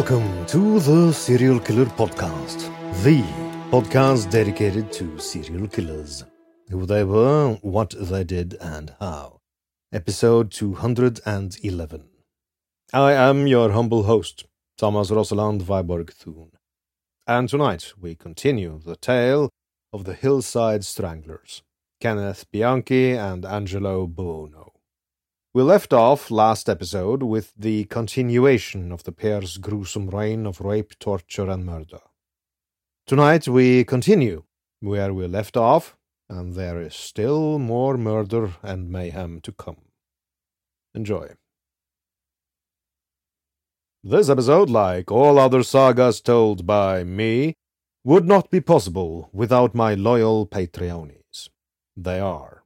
Welcome to the Serial Killer Podcast, the podcast dedicated to serial killers, who they were, what they did, and how. Episode 211. I am your humble host, Thomas Rosaland Viborg Thun. And tonight we continue the tale of the Hillside Stranglers, Kenneth Bianchi and Angelo Buono. We left off last episode with the continuation of the pair's gruesome reign of rape, torture, and murder. Tonight we continue where we left off, and there is still more murder and mayhem to come. Enjoy. This episode, like all other sagas told by me, would not be possible without my loyal Patreonies. They are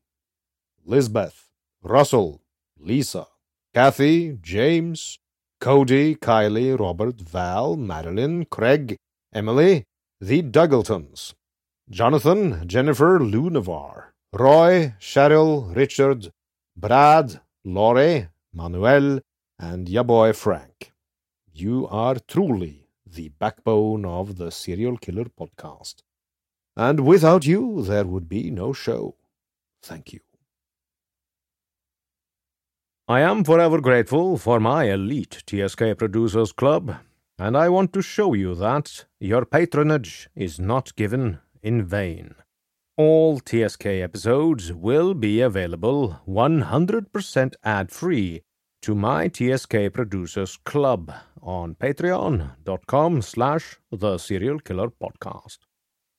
Lisbeth, Russell, Lisa, Kathy, James, Cody, Kylie, Robert, Val, Madeline, Craig, Emily, the Dougletons, Jonathan, Jennifer, Lou Navarre, Roy, Cheryl, Richard, Brad, Laurie, Manuel, and ya boy Frank. You are truly the backbone of the Serial Killer podcast. And without you, there would be no show. Thank you. I am forever grateful for my elite TSK Producers Club, and I want to show you that your patronage is not given in vain. All TSK episodes will be available 100% ad free to my TSK Producers Club on patreon.com slash the serial killer podcast.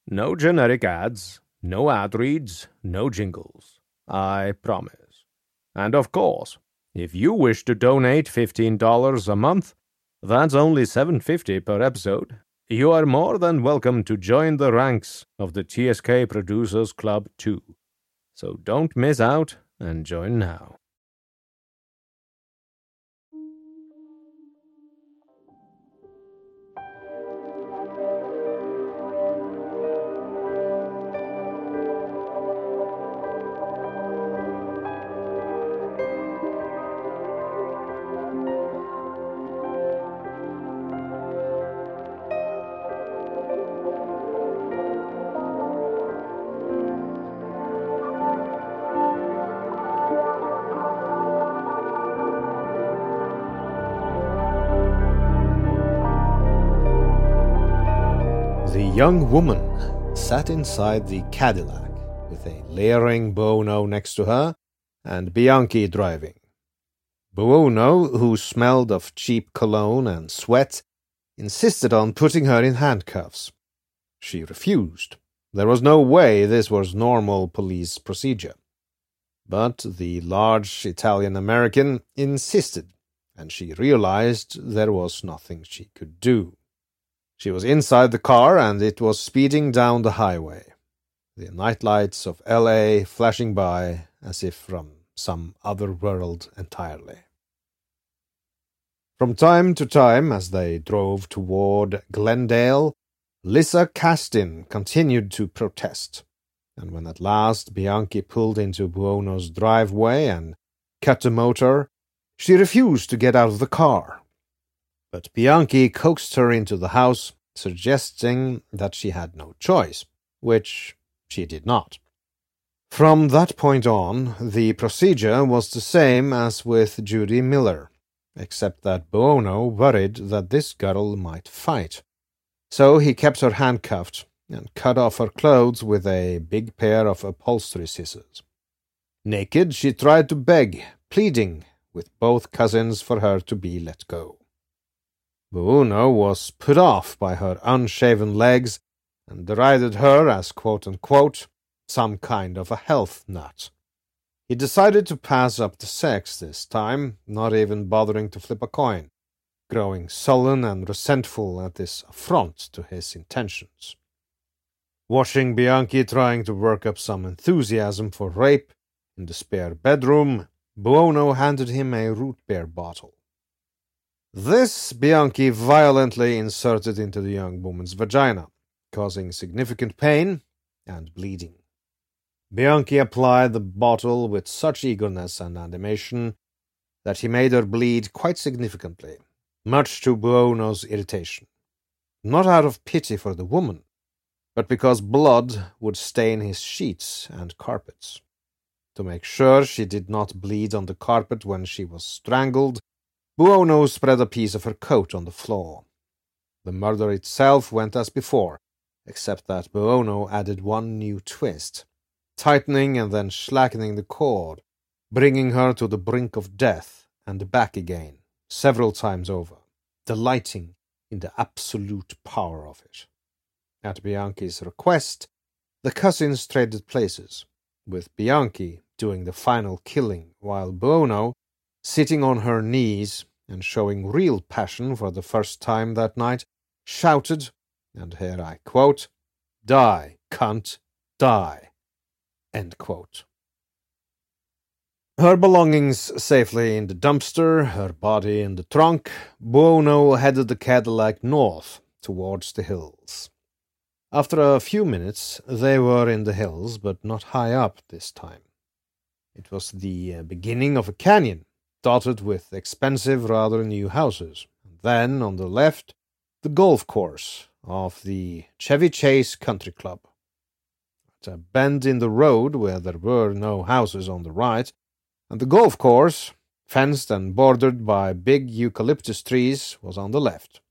No generic ads, no ad reads, no jingles. I promise. And of course, if you wish to donate $15 a month, that's only $7.50 per episode. You are more than welcome to join the ranks of the TSK Producers Club too. So don't miss out and join now. Young woman sat inside the Cadillac with a leering Buono next to her and Bianchi driving. Buono, who smelled of cheap cologne and sweat, insisted on putting her in handcuffs. She refused. There was no way this was normal police procedure. But the large Italian American insisted, and she realized there was nothing she could do. She was inside the car, and it was speeding down the highway, the night lights of L.A. flashing by as if from some other world entirely. From time to time, as they drove toward Glendale, Lissa Kastin continued to protest, and when at last Bianchi pulled into Buono's driveway and cut the motor, she refused to get out of the car. But Bianchi coaxed her into the house, suggesting that she had no choice, which she did not. From that point on, the procedure was the same as with Judy Miller except that Buono worried that this girl might fight. So he kept her handcuffed and cut off her clothes with a big pair of upholstery scissors. Naked, she tried to beg, pleading with both cousins for her to be let go. Buono was put off by her unshaven legs and derided her as quote unquote some kind of a health nut. He decided to pass up the sex this time, not even bothering to flip a coin, growing sullen and resentful at this affront to his intentions. Watching Bianchi trying to work up some enthusiasm for rape in the spare bedroom, Buono handed him a root beer bottle. This Bianchi violently inserted into the young woman's vagina, causing significant pain and bleeding. Bianchi applied the bottle with such eagerness and animation that he made her bleed quite significantly, much to Buono's irritation. Not out of pity for the woman, but because blood would stain his sheets and carpets. To make sure she did not bleed on the carpet when she was strangled, Buono spread a piece of her coat on the floor. The murder itself went as before, except that Buono added one new twist tightening and then slackening the cord, bringing her to the brink of death and back again, several times over, delighting in the absolute power of it. At Bianchi's request, the cousins traded places, with Bianchi doing the final killing, while Buono, sitting on her knees and showing real passion for the first time that night, shouted, and here I quote, Die, cunt, die. End quote. Her belongings safely in the dumpster, her body in the trunk, Buono headed the Cadillac north towards the hills. After a few minutes, they were in the hills, but not high up this time. It was the uh, beginning of a canyon, dotted with expensive, rather new houses. then, on the left, the golf course of the Chevy Chase Country Club At a bend in the road where there were no houses on the right, and the golf course, fenced and bordered by big eucalyptus trees, was on the left.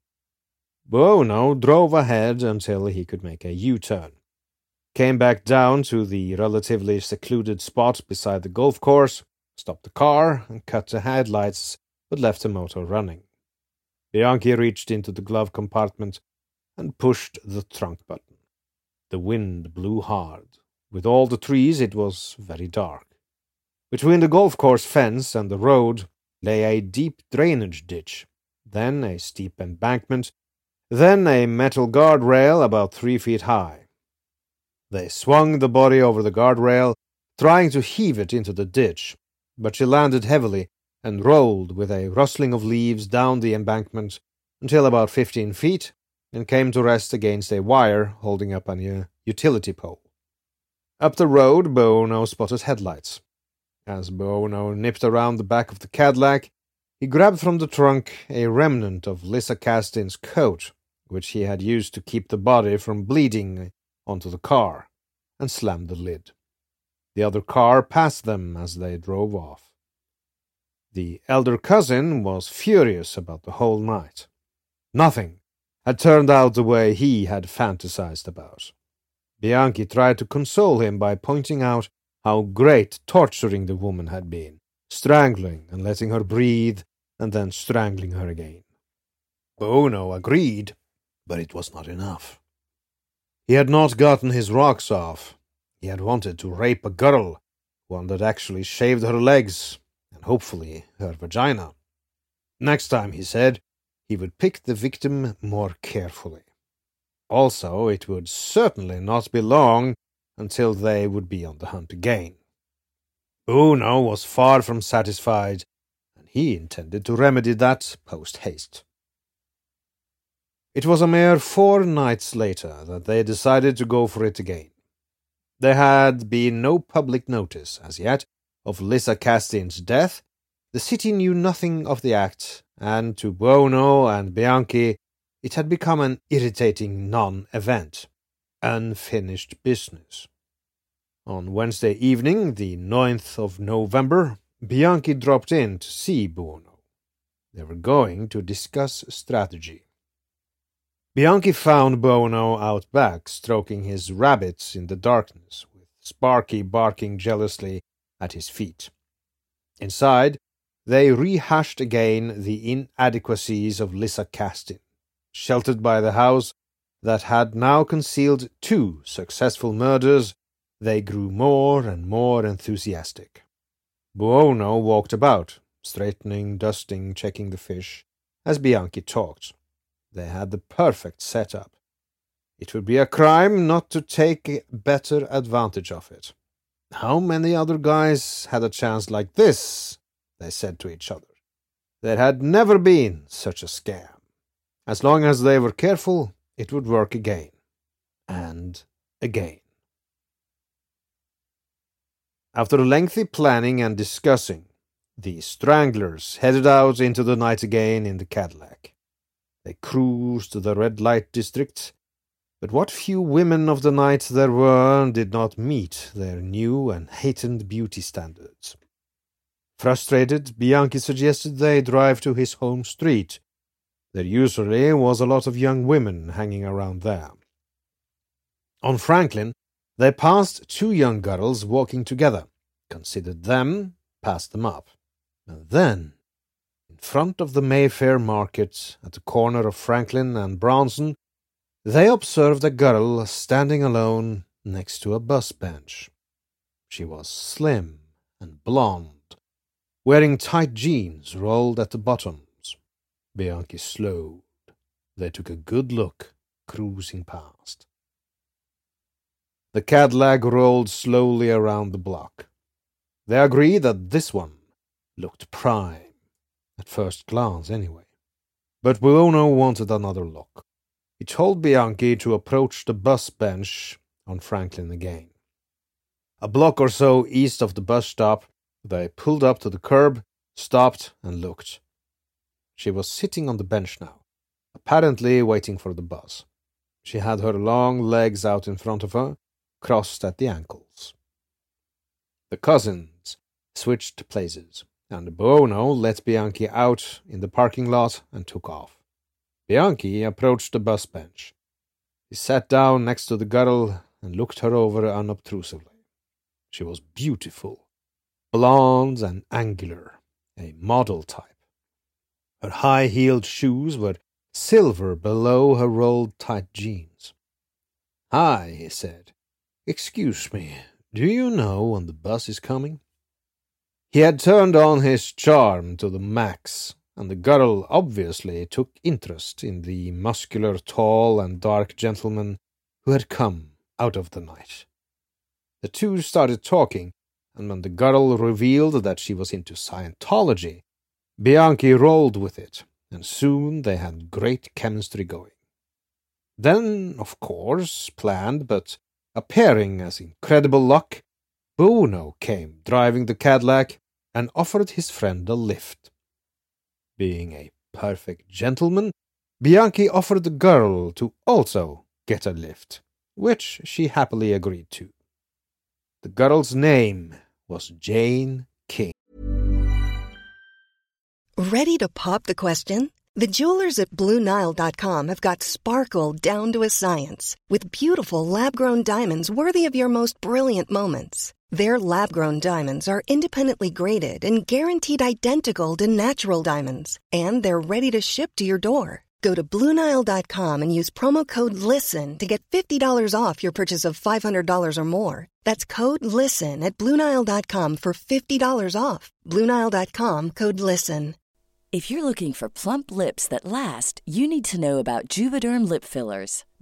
Buono drove ahead until he could make a U turn, came back down to the relatively secluded spot beside the golf course, stopped the car, and cut the headlights, but left the motor running. Bianchi reached into the glove compartment and pushed the trunk button. The wind blew hard. With all the trees, it was very dark. Between the golf course fence and the road lay a deep drainage ditch, then a steep embankment, then a metal guardrail about three feet high. They swung the body over the guardrail, trying to heave it into the ditch, but she landed heavily and rolled with a rustling of leaves down the embankment until about fifteen feet and came to rest against a wire holding up a utility pole. Up the road, Buono spotted headlights. As Buono nipped around the back of the Cadillac, he grabbed from the trunk a remnant of Lissa Kastin's coat, which he had used to keep the body from bleeding onto the car, and slammed the lid. The other car passed them as they drove off. The elder cousin was furious about the whole night. Nothing had turned out the way he had fantasized about. Bianchi tried to console him by pointing out how great torturing the woman had been, strangling and letting her breathe, and then strangling her again. Buono agreed, but it was not enough. He had not gotten his rocks off. He had wanted to rape a girl, one that actually shaved her legs, and hopefully her vagina. Next time, he said, he would pick the victim more carefully. Also, it would certainly not be long until they would be on the hunt again. Buono was far from satisfied, and he intended to remedy that post haste. It was a mere four nights later that they decided to go for it again. There had been no public notice, as yet, of Lissa Kastin's death. The city knew nothing of the act, and to Buono and Bianchi it had become an irritating non event, unfinished business. On Wednesday evening, the 9th of November, Bianchi dropped in to see Buono. They were going to discuss strategy. Bianchi found Buono out back, stroking his rabbits in the darkness, with Sparky barking jealously at his feet. Inside, they rehashed again the inadequacies of Lissa Kastin, sheltered by the house that had now concealed two successful murders. They grew more and more enthusiastic. Buono walked about, straightening, dusting, checking the fish, as Bianchi talked. They had the perfect setup. It would be a crime not to take better advantage of it. How many other guys had a chance like this? They said to each other. There had never been such a scam. As long as they were careful, it would work again. And again. After lengthy planning and discussing, the Stranglers headed out into the night again in the Cadillac. They cruised the red light district, but what few women of the night there were did not meet their new and heightened beauty standards. Frustrated, Bianchi suggested they drive to his home street. There usually was a lot of young women hanging around there. On Franklin, they passed two young girls walking together, considered them, passed them up. And then front of the Mayfair market, at the corner of Franklin and Bronson, they observed a girl standing alone next to a bus bench. She was slim and blonde, wearing tight jeans rolled at the bottoms. Bianchi slowed. They took a good look, cruising past. The Cadillac rolled slowly around the block. They agreed that this one looked prime at first glance, anyway. But Buono wanted another look. He told Bianchi to approach the bus bench on Franklin again. A block or so east of the bus stop, they pulled up to the curb, stopped, and looked. She was sitting on the bench now, apparently waiting for the bus. She had her long legs out in front of her, crossed at the ankles. The cousins switched places and Buono let Bianchi out in the parking lot and took off. Bianchi approached the bus bench. He sat down next to the girl and looked her over unobtrusively. She was beautiful, blonde and angular, a model type. Her high heeled shoes were silver below her rolled tight jeans. Hi, he said. Excuse me, do you know when the bus is coming? He had turned on his charm to the max, and the girl obviously took interest in the muscular, tall, and dark gentleman who had come out of the night. The two started talking, and when the girl revealed that she was into Scientology, Bianchi rolled with it, and soon they had great chemistry going. Then, of course, planned but appearing as incredible luck, Buono came driving the Cadillac and offered his friend a lift. Being a perfect gentleman, Bianchi offered the girl to also get a lift, which she happily agreed to. The girl's name was Jane King. Ready to pop the question? The jewelers at BlueNile.com have got sparkle down to a science with beautiful lab grown diamonds worthy of your most brilliant moments. Their lab grown diamonds are independently graded and guaranteed identical to natural diamonds, and they're ready to ship to your door. Go to BlueNile.com and use promo code LISTEN to get $50 off your purchase of $500 or more. That's code LISTEN at BlueNile.com for $50 off. BlueNile.com code LISTEN. If you're looking for plump lips that last, you need to know about Juvederm lip fillers.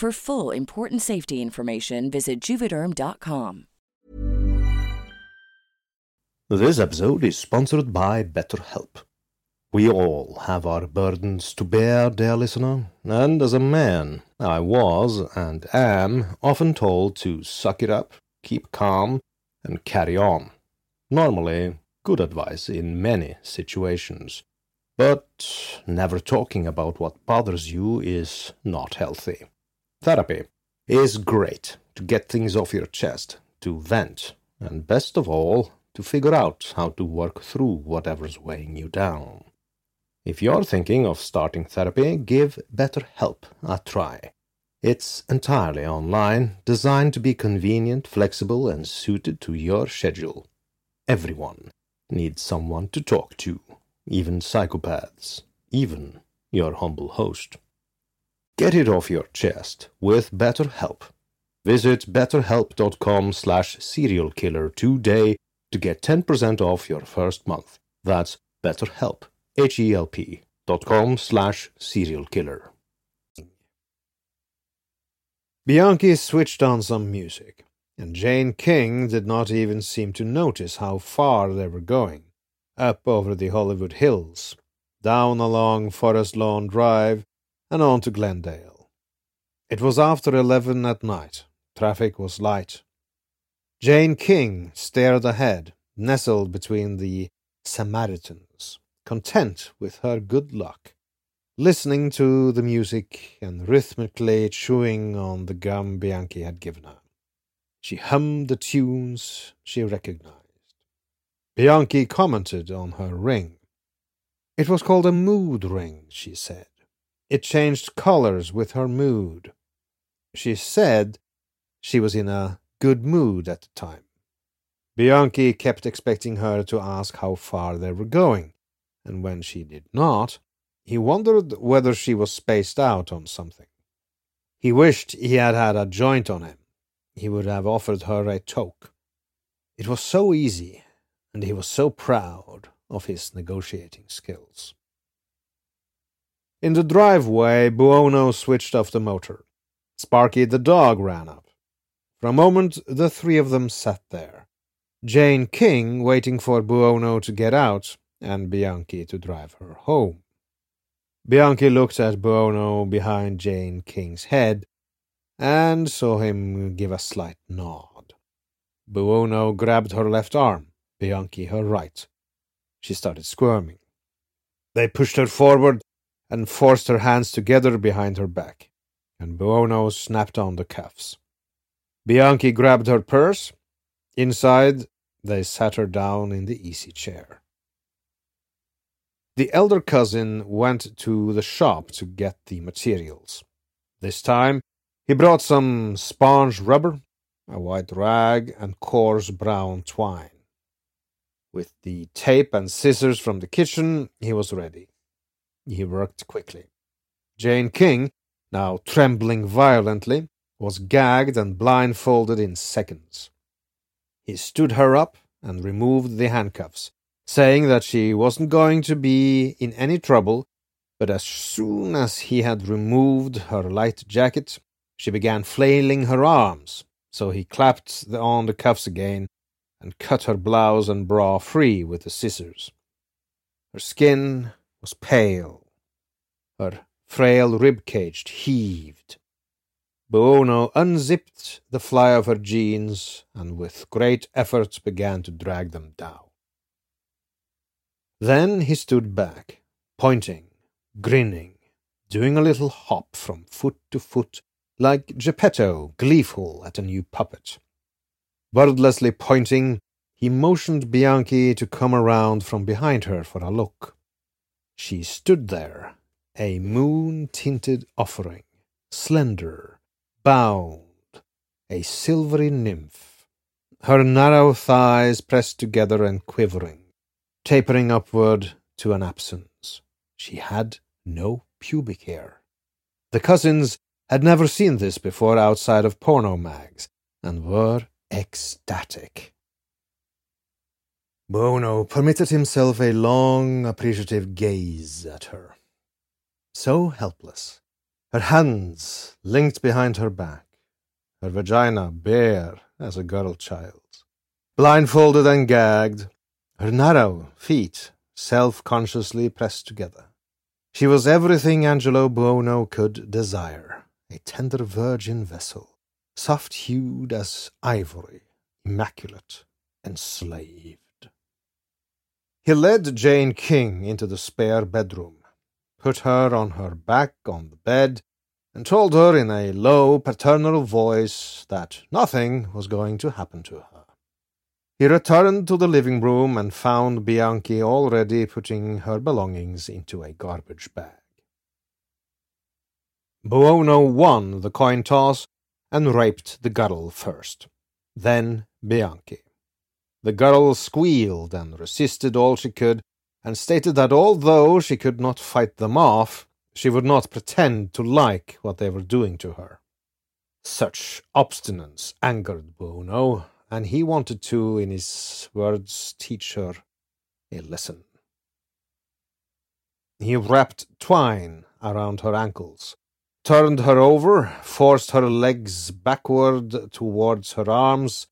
For full important safety information, visit juvederm.com. This episode is sponsored by BetterHelp. We all have our burdens to bear, dear listener, and as a man, I was and am often told to suck it up, keep calm, and carry on. Normally, good advice in many situations. But never talking about what bothers you is not healthy. Therapy is great to get things off your chest, to vent, and best of all, to figure out how to work through whatever's weighing you down. If you're thinking of starting therapy, give BetterHelp a try. It's entirely online, designed to be convenient, flexible, and suited to your schedule. Everyone needs someone to talk to, even psychopaths, even your humble host. Get it off your chest with BetterHelp. Visit betterhelp.com slash serialkiller today to get 10% off your first month. That's BetterHelp, H-E-L-P dot com slash serialkiller. Bianchi switched on some music, and Jane King did not even seem to notice how far they were going, up over the Hollywood Hills, down along Forest Lawn Drive, and on to Glendale. It was after eleven at night. Traffic was light. Jane King stared ahead, nestled between the Samaritans, content with her good luck, listening to the music and rhythmically chewing on the gum Bianchi had given her. She hummed the tunes she recognized. Bianchi commented on her ring. It was called a mood ring, she said. It changed colors with her mood. She said she was in a good mood at the time. Bianchi kept expecting her to ask how far they were going, and when she did not, he wondered whether she was spaced out on something. He wished he had had a joint on him. He would have offered her a toke. It was so easy, and he was so proud of his negotiating skills. In the driveway, Buono switched off the motor. Sparky the dog ran up. For a moment, the three of them sat there. Jane King waiting for Buono to get out and Bianchi to drive her home. Bianchi looked at Buono behind Jane King's head and saw him give a slight nod. Buono grabbed her left arm, Bianchi her right. She started squirming. They pushed her forward and forced her hands together behind her back, and Buono snapped on the cuffs. Bianchi grabbed her purse. Inside, they sat her down in the easy chair. The elder cousin went to the shop to get the materials. This time, he brought some sponge rubber, a white rag, and coarse brown twine. With the tape and scissors from the kitchen, he was ready. He worked quickly. Jane King, now trembling violently, was gagged and blindfolded in seconds. He stood her up and removed the handcuffs, saying that she wasn't going to be in any trouble, but as soon as he had removed her light jacket, she began flailing her arms, so he clapped on the cuffs again and cut her blouse and bra free with the scissors. Her skin was pale. Her frail rib cage heaved. Buono unzipped the fly of her jeans and with great effort began to drag them down. Then he stood back, pointing, grinning, doing a little hop from foot to foot like Geppetto gleeful at a new puppet. Wordlessly pointing, he motioned Bianchi to come around from behind her for a look. She stood there, a moon tinted offering, slender, bound, a silvery nymph, her narrow thighs pressed together and quivering, tapering upward to an absence. She had no pubic hair. The cousins had never seen this before outside of porno mags, and were ecstatic. Buono permitted himself a long, appreciative gaze at her. So helpless, her hands linked behind her back, her vagina bare as a girl child's, blindfolded and gagged, her narrow feet self consciously pressed together. She was everything Angelo Buono could desire a tender virgin vessel, soft hued as ivory, immaculate, enslaved. He led Jane King into the spare bedroom, put her on her back on the bed, and told her in a low paternal voice that nothing was going to happen to her. He returned to the living room and found Bianchi already putting her belongings into a garbage bag. Buono won the coin toss and raped the girl first, then Bianchi. The girl squealed and resisted all she could, and stated that although she could not fight them off, she would not pretend to like what they were doing to her. Such obstinance angered Buono, and he wanted to, in his words, teach her a lesson. He wrapped twine around her ankles, turned her over, forced her legs backward towards her arms,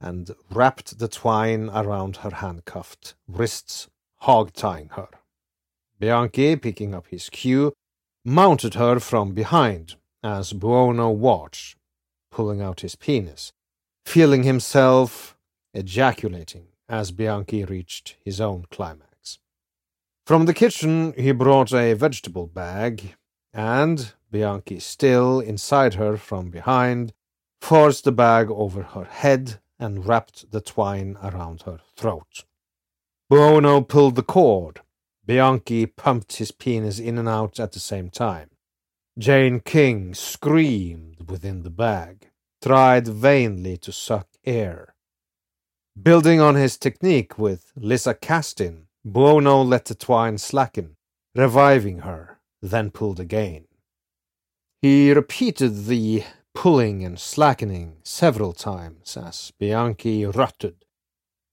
and wrapped the twine around her handcuffed wrists, hog-tying her. Bianchi, picking up his cue, mounted her from behind as Buono watched, pulling out his penis, feeling himself ejaculating as Bianchi reached his own climax. From the kitchen he brought a vegetable bag, and, Bianchi still inside her from behind, forced the bag over her head and wrapped the twine around her throat. Buono pulled the cord. Bianchi pumped his penis in and out at the same time. Jane King screamed within the bag, tried vainly to suck air. Building on his technique with Lisa Kastin, Buono let the twine slacken, reviving her, then pulled again. He repeated the pulling and slackening several times as Bianchi rutted,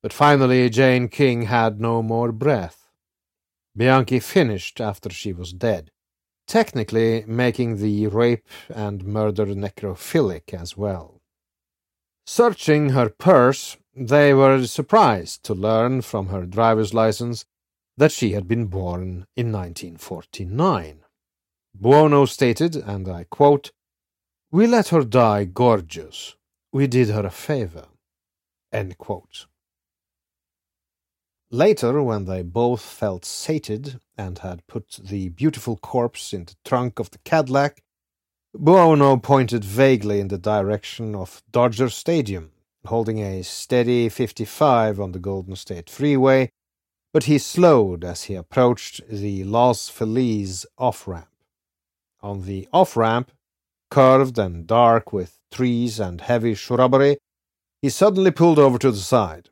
but finally Jane King had no more breath. Bianchi finished after she was dead, technically making the rape and murder necrophilic as well. Searching her purse, they were surprised to learn from her driver's license that she had been born in 1949. Buono stated, and I quote, We let her die gorgeous. We did her a favor. End quote. Later, when they both felt sated and had put the beautiful corpse in the trunk of the Cadillac, Buono pointed vaguely in the direction of Dodger Stadium, holding a steady 55 on the Golden State Freeway, but he slowed as he approached the Los Feliz off ramp. On the off ramp, curved and dark with trees and heavy shrubbery, he suddenly pulled over to the side.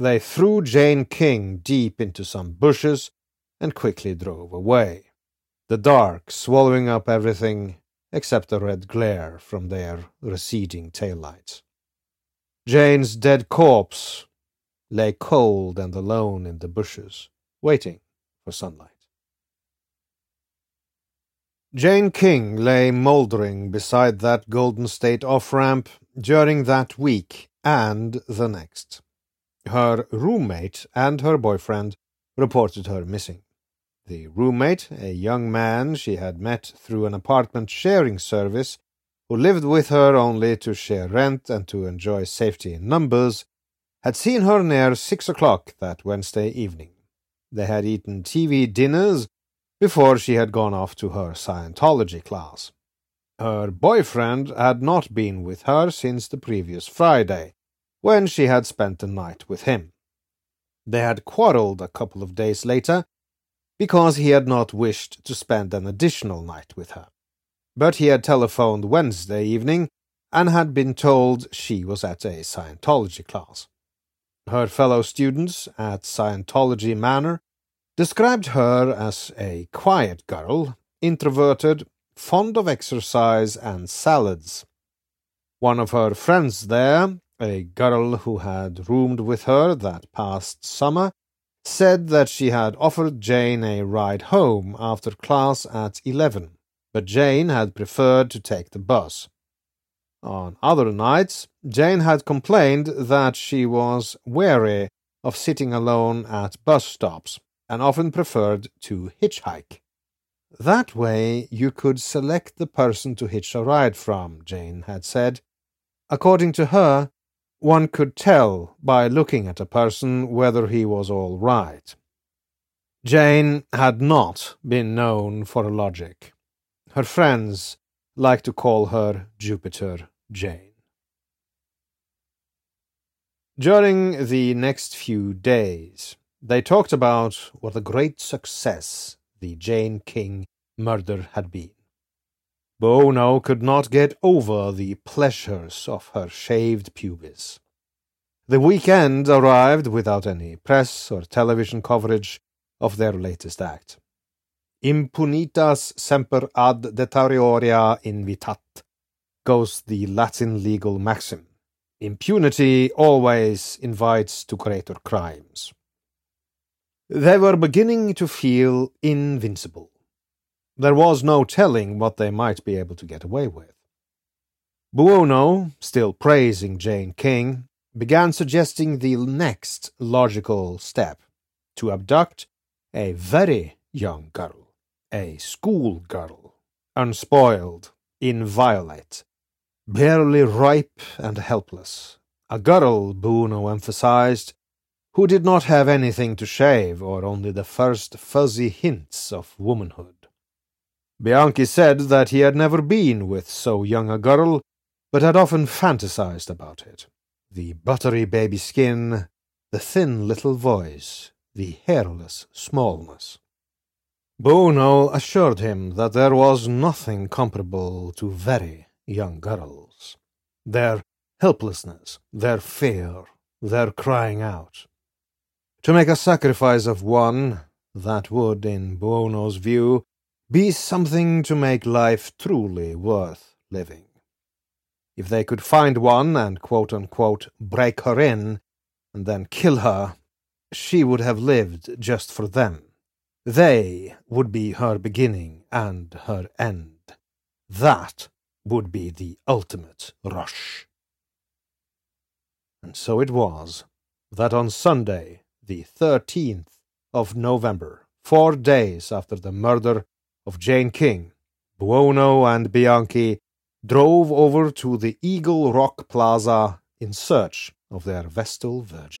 They threw Jane King deep into some bushes and quickly drove away. the dark swallowing up everything except the red glare from their receding taillights. Jane's dead corpse lay cold and alone in the bushes, waiting for sunlight. Jane King lay mouldering beside that Golden State off ramp during that week and the next. Her roommate and her boyfriend reported her missing. The roommate, a young man she had met through an apartment sharing service, who lived with her only to share rent and to enjoy safety in numbers, had seen her near six o'clock that Wednesday evening. They had eaten TV dinners before she had gone off to her Scientology class. Her boyfriend had not been with her since the previous Friday, when she had spent the night with him. They had quarreled a couple of days later because he had not wished to spend an additional night with her. But he had telephoned Wednesday evening and had been told she was at a Scientology class. Her fellow students at Scientology Manor described her as a quiet girl, introverted, fond of exercise and salads. One of her friends there, a girl who had roomed with her that past summer, said that she had offered Jane a ride home after class at eleven, but Jane had preferred to take the bus. On other nights, Jane had complained that she was weary of sitting alone at bus stops and often preferred to hitchhike. That way you could select the person to hitch a ride from, Jane had said. According to her, one could tell by looking at a person whether he was all right. Jane had not been known for logic. Her friends liked to call her Jupiter Jane. During the next few days, they talked about what a great success the Jane King murder had been. Buono could not get over the pleasures of her shaved pubis. The weekend arrived without any press or television coverage of their latest act. Impunitas semper ad deterioria invitat, goes the Latin legal maxim. Impunity always invites to greater crimes. They were beginning to feel invincible. There was no telling what they might be able to get away with. Buono, still praising Jane King, began suggesting the next logical step to abduct a very young girl, a school girl, unspoiled, inviolate, barely ripe and helpless. A girl, Buono emphasized, who did not have anything to shave or only the first fuzzy hints of womanhood. Bianchi said that he had never been with so young a girl, but had often fantasized about it. The buttery baby skin, the thin little voice, the hairless smallness. Buono assured him that there was nothing comparable to very young girls. Their helplessness, their fear, their crying out. To make a sacrifice of one, that would, in Buono's view, be something to make life truly worth living. If they could find one and quote unquote break her in and then kill her, she would have lived just for them. They would be her beginning and her end. That would be the ultimate rush. And so it was that on Sunday, the 13th of November, four days after the murder of Jane King, Buono and Bianchi drove over to the Eagle Rock Plaza in search of their Vestal Virgin.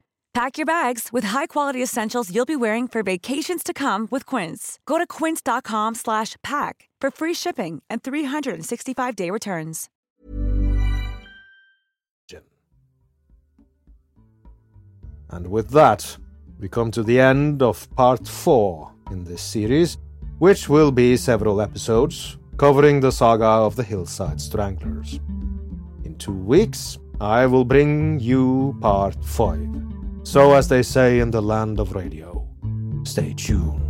Pack your bags with high-quality essentials you'll be wearing for vacations to come with Quince. Go to quince.com slash pack for free shipping and 365-day returns. And with that, we come to the end of part 4 in this series, which will be several episodes covering the saga of the Hillside Stranglers. In two weeks, I will bring you part 5. So, as they say in the land of radio, stay tuned.